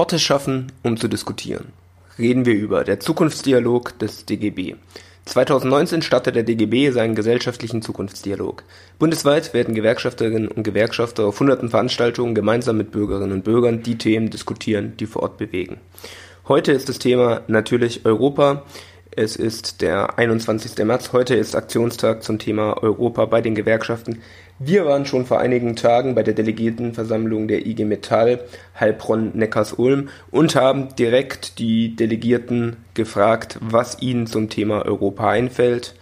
Orte schaffen, um zu diskutieren. Reden wir über der Zukunftsdialog des DGB. 2019 startet der DGB seinen gesellschaftlichen Zukunftsdialog. Bundesweit werden Gewerkschafterinnen und Gewerkschafter auf hunderten Veranstaltungen gemeinsam mit Bürgerinnen und Bürgern die Themen diskutieren, die vor Ort bewegen. Heute ist das Thema natürlich Europa. Es ist der 21. März. Heute ist Aktionstag zum Thema Europa bei den Gewerkschaften. Wir waren schon vor einigen Tagen bei der Delegiertenversammlung der IG Metall Heilbronn-Neckars-Ulm und haben direkt die Delegierten gefragt, was ihnen zum Thema Europa einfällt.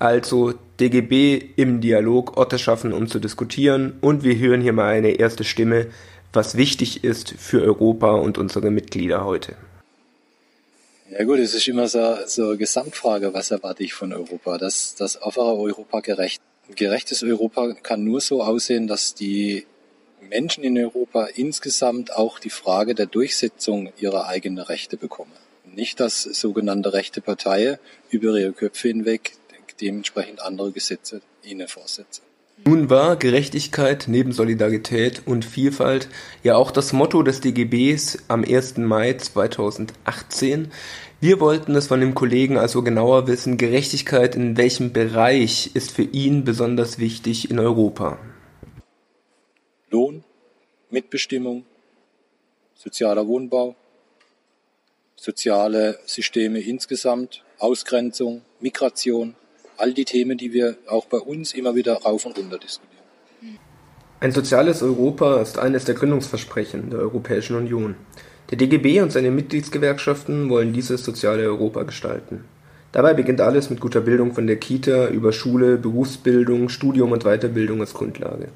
Also DGB im Dialog Orte schaffen, um zu diskutieren. Und wir hören hier mal eine erste Stimme, was wichtig ist für Europa und unsere Mitglieder heute. Ja gut, es ist immer so, so eine Gesamtfrage, was erwarte ich von Europa? Dass das einfache Europa gerecht. Gerechtes Europa kann nur so aussehen, dass die Menschen in Europa insgesamt auch die Frage der Durchsetzung ihrer eigenen Rechte bekommen. Nicht, dass sogenannte rechte Parteien über ihre Köpfe hinweg dementsprechend andere Gesetze ihnen vorsetzen. Nun war Gerechtigkeit neben Solidarität und Vielfalt ja auch das Motto des DGBs am 1. Mai 2018. Wir wollten es von dem Kollegen also genauer wissen, Gerechtigkeit in welchem Bereich ist für ihn besonders wichtig in Europa? Lohn, Mitbestimmung, sozialer Wohnbau, soziale Systeme insgesamt, Ausgrenzung, Migration, all die Themen, die wir auch bei uns immer wieder rauf und runter diskutieren. Ein soziales Europa ist eines der Gründungsversprechen der Europäischen Union. Der DGB und seine Mitgliedsgewerkschaften wollen dieses soziale Europa gestalten. Dabei beginnt alles mit guter Bildung von der Kita über Schule, Berufsbildung, Studium und Weiterbildung als Grundlage.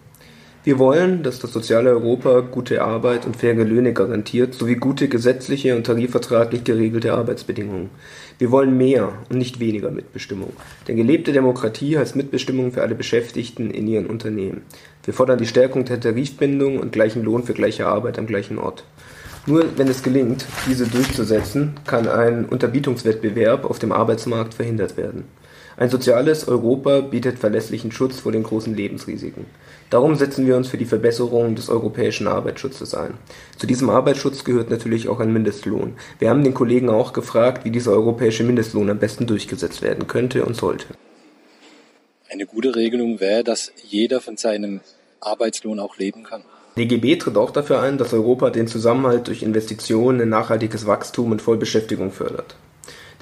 Wir wollen, dass das soziale Europa gute Arbeit und faire Löhne garantiert, sowie gute gesetzliche und tarifvertraglich geregelte Arbeitsbedingungen. Wir wollen mehr und nicht weniger Mitbestimmung. Denn gelebte Demokratie heißt Mitbestimmung für alle Beschäftigten in ihren Unternehmen. Wir fordern die Stärkung der Tarifbindung und gleichen Lohn für gleiche Arbeit am gleichen Ort. Nur wenn es gelingt, diese durchzusetzen, kann ein Unterbietungswettbewerb auf dem Arbeitsmarkt verhindert werden. Ein soziales Europa bietet verlässlichen Schutz vor den großen Lebensrisiken. Darum setzen wir uns für die Verbesserung des europäischen Arbeitsschutzes ein. Zu diesem Arbeitsschutz gehört natürlich auch ein Mindestlohn. Wir haben den Kollegen auch gefragt, wie dieser europäische Mindestlohn am besten durchgesetzt werden könnte und sollte. Eine gute Regelung wäre, dass jeder von seinem Arbeitslohn auch leben kann. DGB tritt auch dafür ein, dass Europa den Zusammenhalt durch Investitionen in nachhaltiges Wachstum und Vollbeschäftigung fördert.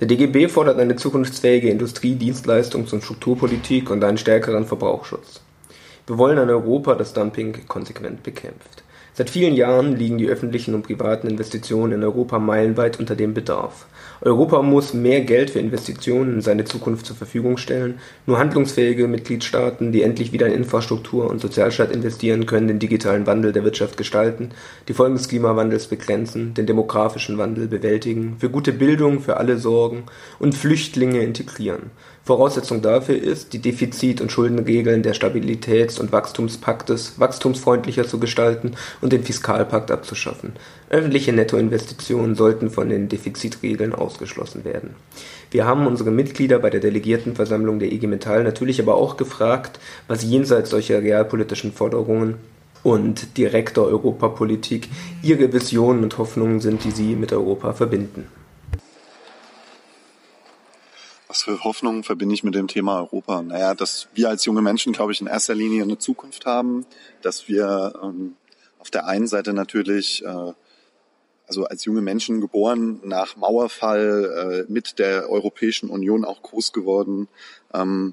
Der DGB fordert eine zukunftsfähige Industrie-, Dienstleistungs- und Strukturpolitik und einen stärkeren Verbraucherschutz. Wir wollen ein Europa, das Dumping konsequent bekämpft. Seit vielen Jahren liegen die öffentlichen und privaten Investitionen in Europa meilenweit unter dem Bedarf. Europa muss mehr Geld für Investitionen in seine Zukunft zur Verfügung stellen. Nur handlungsfähige Mitgliedstaaten, die endlich wieder in Infrastruktur und Sozialstaat investieren, können den digitalen Wandel der Wirtschaft gestalten, die Folgen des Klimawandels begrenzen, den demografischen Wandel bewältigen, für gute Bildung für alle sorgen und Flüchtlinge integrieren. Voraussetzung dafür ist, die Defizit- und Schuldenregeln der Stabilitäts- und Wachstumspaktes wachstumsfreundlicher zu gestalten und den Fiskalpakt abzuschaffen. Öffentliche Nettoinvestitionen sollten von den Defizitregeln ausgeschlossen werden. Wir haben unsere Mitglieder bei der Delegiertenversammlung der IG Metall natürlich aber auch gefragt, was jenseits solcher realpolitischen Forderungen und direkter Europapolitik ihre Visionen und Hoffnungen sind, die sie mit Europa verbinden. Was für Hoffnungen verbinde ich mit dem Thema Europa? Naja, dass wir als junge Menschen, glaube ich, in erster Linie eine Zukunft haben, dass wir ähm, auf der einen Seite natürlich, äh, also als junge Menschen geboren, nach Mauerfall äh, mit der Europäischen Union auch groß geworden, ähm,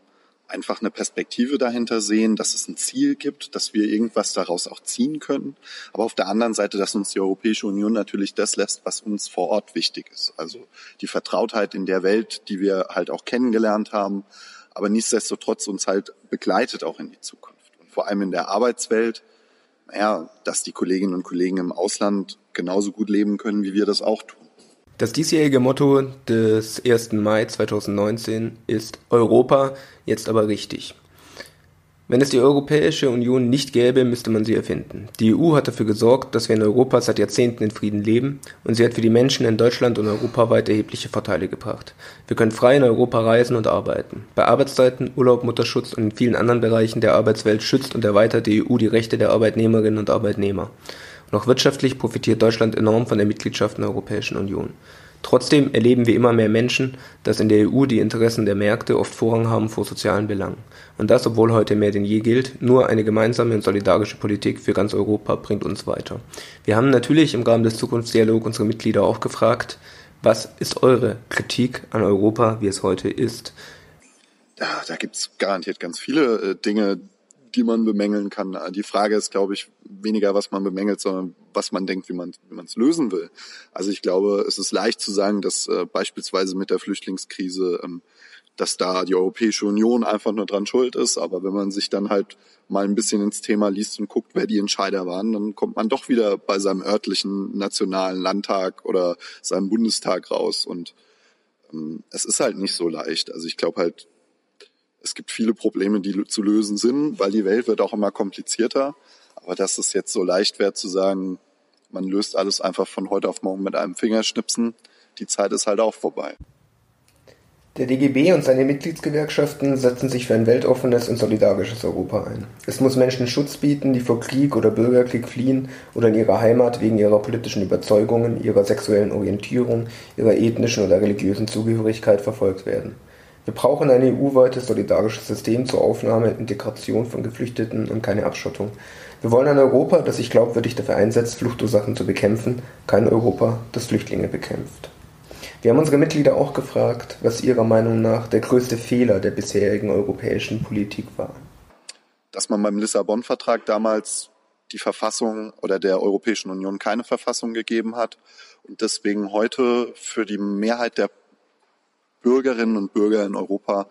einfach eine Perspektive dahinter sehen, dass es ein Ziel gibt, dass wir irgendwas daraus auch ziehen können. Aber auf der anderen Seite, dass uns die Europäische Union natürlich das lässt, was uns vor Ort wichtig ist. Also die Vertrautheit in der Welt, die wir halt auch kennengelernt haben, aber nichtsdestotrotz uns halt begleitet auch in die Zukunft. Und vor allem in der Arbeitswelt, naja, dass die Kolleginnen und Kollegen im Ausland genauso gut leben können, wie wir das auch tun. Das diesjährige Motto des 1. Mai 2019 ist Europa, jetzt aber richtig. Wenn es die Europäische Union nicht gäbe, müsste man sie erfinden. Die EU hat dafür gesorgt, dass wir in Europa seit Jahrzehnten in Frieden leben und sie hat für die Menschen in Deutschland und europaweit erhebliche Vorteile gebracht. Wir können frei in Europa reisen und arbeiten. Bei Arbeitszeiten, Urlaub, Mutterschutz und in vielen anderen Bereichen der Arbeitswelt schützt und erweitert die EU die Rechte der Arbeitnehmerinnen und Arbeitnehmer. Auch wirtschaftlich profitiert Deutschland enorm von der Mitgliedschaft in der Europäischen Union. Trotzdem erleben wir immer mehr Menschen, dass in der EU die Interessen der Märkte oft Vorrang haben vor sozialen Belangen. Und das, obwohl heute mehr denn je gilt, nur eine gemeinsame und solidarische Politik für ganz Europa bringt uns weiter. Wir haben natürlich im Rahmen des Zukunftsdialogs unsere Mitglieder auch gefragt, was ist eure Kritik an Europa, wie es heute ist? Ja, da gibt's garantiert ganz viele äh, Dinge, die man bemängeln kann. Die Frage ist, glaube ich, weniger, was man bemängelt, sondern was man denkt, wie man wie es lösen will. Also ich glaube, es ist leicht zu sagen, dass äh, beispielsweise mit der Flüchtlingskrise, ähm, dass da die Europäische Union einfach nur dran schuld ist. Aber wenn man sich dann halt mal ein bisschen ins Thema liest und guckt, wer die Entscheider waren, dann kommt man doch wieder bei seinem örtlichen nationalen Landtag oder seinem Bundestag raus. Und ähm, es ist halt nicht so leicht. Also ich glaube halt, es gibt viele Probleme, die zu lösen sind, weil die Welt wird auch immer komplizierter. Aber dass es jetzt so leicht wäre zu sagen, man löst alles einfach von heute auf morgen mit einem Fingerschnipsen, die Zeit ist halt auch vorbei. Der DGB und seine Mitgliedsgewerkschaften setzen sich für ein weltoffenes und solidarisches Europa ein. Es muss Menschen Schutz bieten, die vor Krieg oder Bürgerkrieg fliehen oder in ihrer Heimat wegen ihrer politischen Überzeugungen, ihrer sexuellen Orientierung, ihrer ethnischen oder religiösen Zugehörigkeit verfolgt werden. Wir brauchen ein EU-weites solidarisches System zur Aufnahme und Integration von Geflüchteten und keine Abschottung. Wir wollen ein Europa, das sich glaubwürdig dafür einsetzt, Fluchtursachen zu bekämpfen, kein Europa, das Flüchtlinge bekämpft. Wir haben unsere Mitglieder auch gefragt, was ihrer Meinung nach der größte Fehler der bisherigen europäischen Politik war. Dass man beim Lissabon-Vertrag damals die Verfassung oder der Europäischen Union keine Verfassung gegeben hat und deswegen heute für die Mehrheit der Bürgerinnen und Bürger in Europa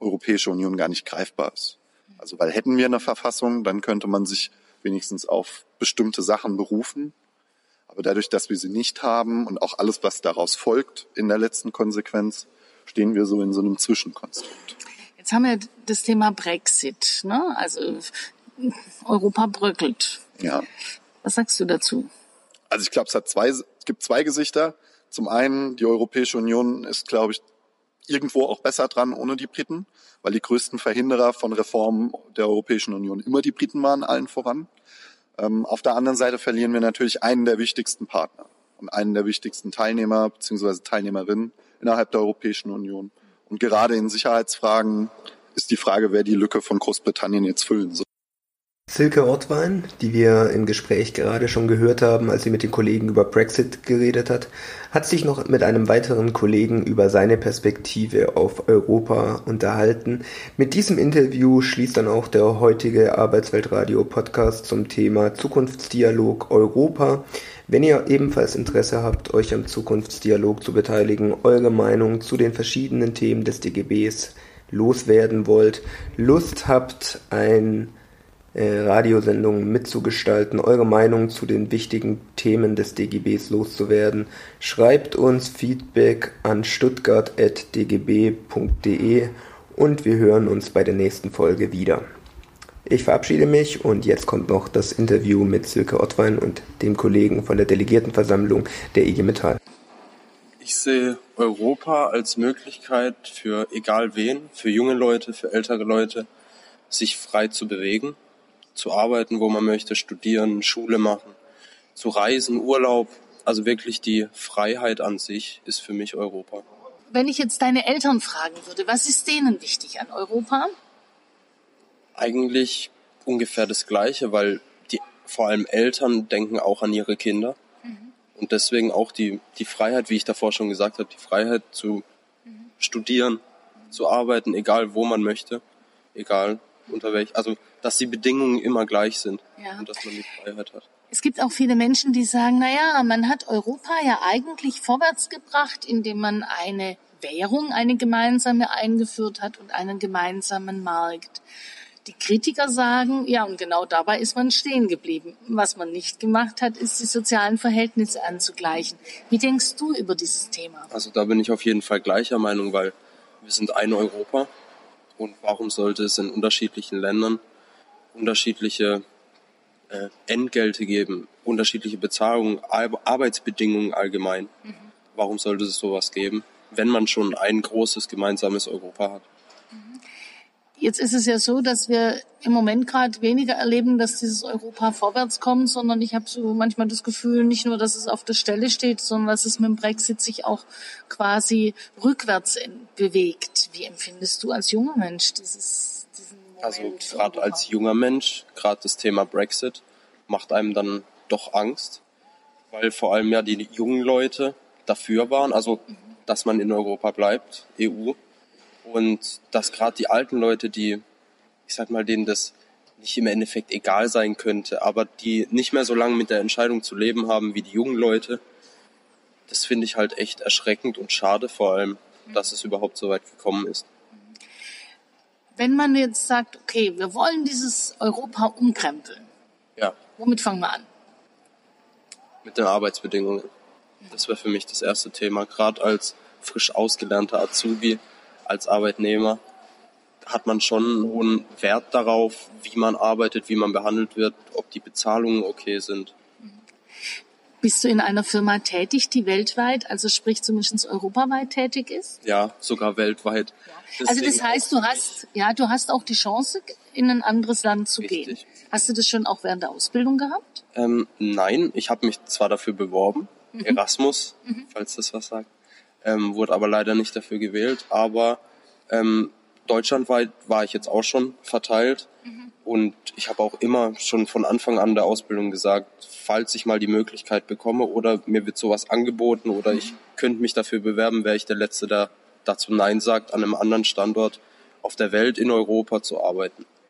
Europäische Union gar nicht greifbar ist. Also weil hätten wir eine Verfassung, dann könnte man sich wenigstens auf bestimmte Sachen berufen. Aber dadurch, dass wir sie nicht haben und auch alles, was daraus folgt in der letzten Konsequenz, stehen wir so in so einem Zwischenkonstrukt. Jetzt haben wir das Thema Brexit. Ne? Also Europa bröckelt. Ja. Was sagst du dazu? Also ich glaube, es hat zwei, es gibt zwei Gesichter. Zum einen, die Europäische Union ist, glaube ich, irgendwo auch besser dran ohne die Briten, weil die größten Verhinderer von Reformen der Europäischen Union immer die Briten waren, allen voran. Ähm, auf der anderen Seite verlieren wir natürlich einen der wichtigsten Partner und einen der wichtigsten Teilnehmer bzw. Teilnehmerinnen innerhalb der Europäischen Union. Und gerade in Sicherheitsfragen ist die Frage, wer die Lücke von Großbritannien jetzt füllen soll. Silke Ortwein, die wir im Gespräch gerade schon gehört haben, als sie mit den Kollegen über Brexit geredet hat, hat sich noch mit einem weiteren Kollegen über seine Perspektive auf Europa unterhalten. Mit diesem Interview schließt dann auch der heutige Arbeitsweltradio-Podcast zum Thema Zukunftsdialog Europa. Wenn ihr ebenfalls Interesse habt, euch am Zukunftsdialog zu beteiligen, eure Meinung zu den verschiedenen Themen des DGBs loswerden wollt, Lust habt, ein Radiosendungen mitzugestalten, eure Meinung zu den wichtigen Themen des DGBs loszuwerden. Schreibt uns Feedback an stuttgart.dgb.de und wir hören uns bei der nächsten Folge wieder. Ich verabschiede mich und jetzt kommt noch das Interview mit Silke Ottwein und dem Kollegen von der Delegiertenversammlung der IG Metall. Ich sehe Europa als Möglichkeit für egal wen, für junge Leute, für ältere Leute, sich frei zu bewegen zu arbeiten, wo man möchte, studieren, Schule machen, zu reisen, Urlaub. Also wirklich die Freiheit an sich ist für mich Europa. Wenn ich jetzt deine Eltern fragen würde, was ist denen wichtig an Europa? Eigentlich ungefähr das Gleiche, weil die vor allem Eltern denken auch an ihre Kinder. Mhm. Und deswegen auch die, die Freiheit, wie ich davor schon gesagt habe, die Freiheit zu mhm. studieren, zu arbeiten, egal wo man möchte, egal unter welch, also dass die Bedingungen immer gleich sind ja. und dass man die Freiheit hat. Es gibt auch viele Menschen, die sagen, na ja, man hat Europa ja eigentlich vorwärts gebracht, indem man eine Währung, eine gemeinsame eingeführt hat und einen gemeinsamen Markt. Die Kritiker sagen, ja, und genau dabei ist man stehen geblieben. Was man nicht gemacht hat, ist die sozialen Verhältnisse anzugleichen. Wie denkst du über dieses Thema? Also da bin ich auf jeden Fall gleicher Meinung, weil wir sind ein Europa und warum sollte es in unterschiedlichen Ländern unterschiedliche äh, Entgelte geben, unterschiedliche Bezahlungen, Arbeitsbedingungen allgemein? Mhm. Warum sollte es sowas geben, wenn man schon ein großes gemeinsames Europa hat? Jetzt ist es ja so, dass wir im Moment gerade weniger erleben, dass dieses Europa vorwärts kommt, sondern ich habe so manchmal das Gefühl, nicht nur, dass es auf der Stelle steht, sondern dass es mit dem Brexit sich auch quasi rückwärts bewegt. Wie empfindest du als junger Mensch dieses, diesen Moment? Also gerade als junger Mensch, gerade das Thema Brexit macht einem dann doch Angst, weil vor allem ja die jungen Leute dafür waren, also mhm. dass man in Europa bleibt, EU, und dass gerade die alten Leute, die, ich sag mal, denen das nicht im Endeffekt egal sein könnte, aber die nicht mehr so lange mit der Entscheidung zu leben haben wie die jungen Leute, das finde ich halt echt erschreckend und schade vor allem, dass es überhaupt so weit gekommen ist. Wenn man jetzt sagt, okay, wir wollen dieses Europa umkrempeln, ja. womit fangen wir an? Mit den Arbeitsbedingungen. Das wäre für mich das erste Thema, gerade als frisch ausgelernter Azubi als Arbeitnehmer hat man schon einen hohen Wert darauf, wie man arbeitet, wie man behandelt wird, ob die Bezahlungen okay sind. Bist du in einer Firma tätig, die weltweit, also sprich zumindest europaweit tätig ist? Ja, sogar weltweit. Ja. Also das heißt, du hast, ja, du hast auch die Chance, in ein anderes Land zu Richtig. gehen. Hast du das schon auch während der Ausbildung gehabt? Ähm, nein, ich habe mich zwar dafür beworben, mhm. Erasmus, mhm. falls das was sagt ähm, wurde aber leider nicht dafür gewählt. Aber ähm, deutschlandweit war ich jetzt auch schon verteilt mhm. und ich habe auch immer schon von Anfang an der Ausbildung gesagt, falls ich mal die Möglichkeit bekomme oder mir wird sowas angeboten oder mhm. ich könnte mich dafür bewerben, wäre ich der Letzte, der dazu Nein sagt, an einem anderen Standort auf der Welt in Europa zu arbeiten.